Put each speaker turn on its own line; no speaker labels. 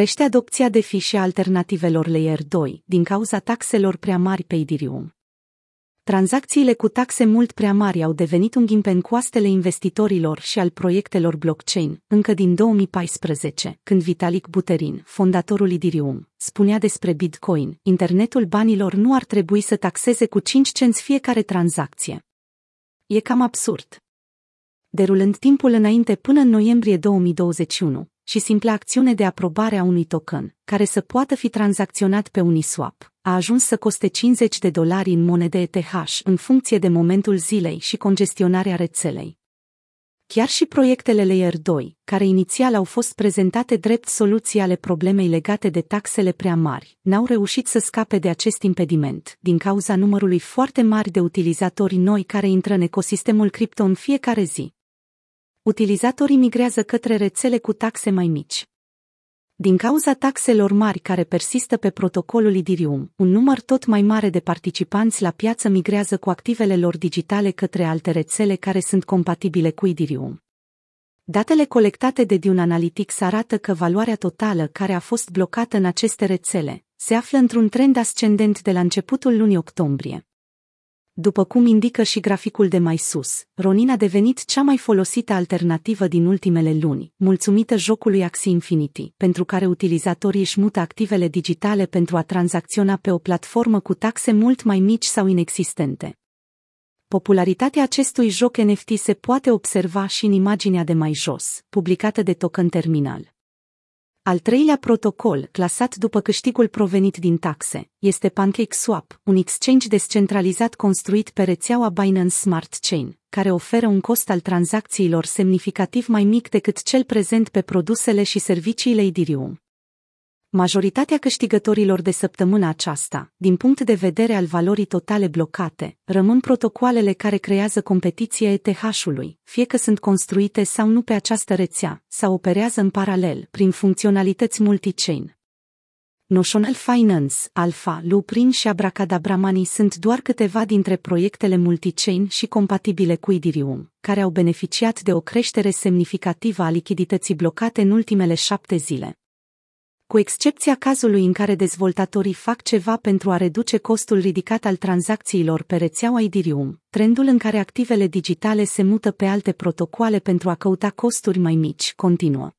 Crește adopția de fi și a alternativelor Layer 2 din cauza taxelor prea mari pe Ethereum. Tranzacțiile cu taxe mult prea mari au devenit un ghimpe în coastele investitorilor și al proiectelor blockchain, încă din 2014, când Vitalik Buterin, fondatorul Ethereum, spunea despre Bitcoin, internetul banilor nu ar trebui să taxeze cu 5 cenți fiecare tranzacție. E cam absurd. Derulând timpul înainte până în noiembrie 2021, și simpla acțiune de aprobare a unui token, care să poată fi tranzacționat pe Uniswap, a ajuns să coste 50 de dolari în monede ETH în funcție de momentul zilei și congestionarea rețelei. Chiar și proiectele Layer 2, care inițial au fost prezentate drept soluții ale problemei legate de taxele prea mari, n-au reușit să scape de acest impediment, din cauza numărului foarte mari de utilizatori noi care intră în ecosistemul cripto în fiecare zi. Utilizatorii migrează către rețele cu taxe mai mici. Din cauza taxelor mari care persistă pe protocolul Ethereum, un număr tot mai mare de participanți la piață migrează cu activele lor digitale către alte rețele care sunt compatibile cu Ethereum. Datele colectate de Dune Analytics arată că valoarea totală care a fost blocată în aceste rețele se află într-un trend ascendent de la începutul lunii octombrie. După cum indică și graficul de mai sus, Ronin a devenit cea mai folosită alternativă din ultimele luni, mulțumită jocului Axie Infinity, pentru care utilizatorii își mută activele digitale pentru a tranzacționa pe o platformă cu taxe mult mai mici sau inexistente. Popularitatea acestui joc NFT se poate observa și în imaginea de mai jos, publicată de Token Terminal. Al treilea protocol, clasat după câștigul provenit din taxe, este PancakeSwap, un exchange descentralizat construit pe rețeaua Binance Smart Chain, care oferă un cost al tranzacțiilor semnificativ mai mic decât cel prezent pe produsele și serviciile Ethereum. Majoritatea câștigătorilor de săptămâna aceasta, din punct de vedere al valorii totale blocate, rămân protocoalele care creează competiția ETH-ului, fie că sunt construite sau nu pe această rețea, sau operează în paralel, prin funcționalități multi-chain. Notional Finance, Alpha, Luprin și Abracadabra sunt doar câteva dintre proiectele multi-chain și compatibile cu Ethereum, care au beneficiat de o creștere semnificativă a lichidității blocate în ultimele șapte zile cu excepția cazului în care dezvoltatorii fac ceva pentru a reduce costul ridicat al tranzacțiilor pe rețeaua Ethereum, trendul în care activele digitale se mută pe alte protocoale pentru a căuta costuri mai mici continuă.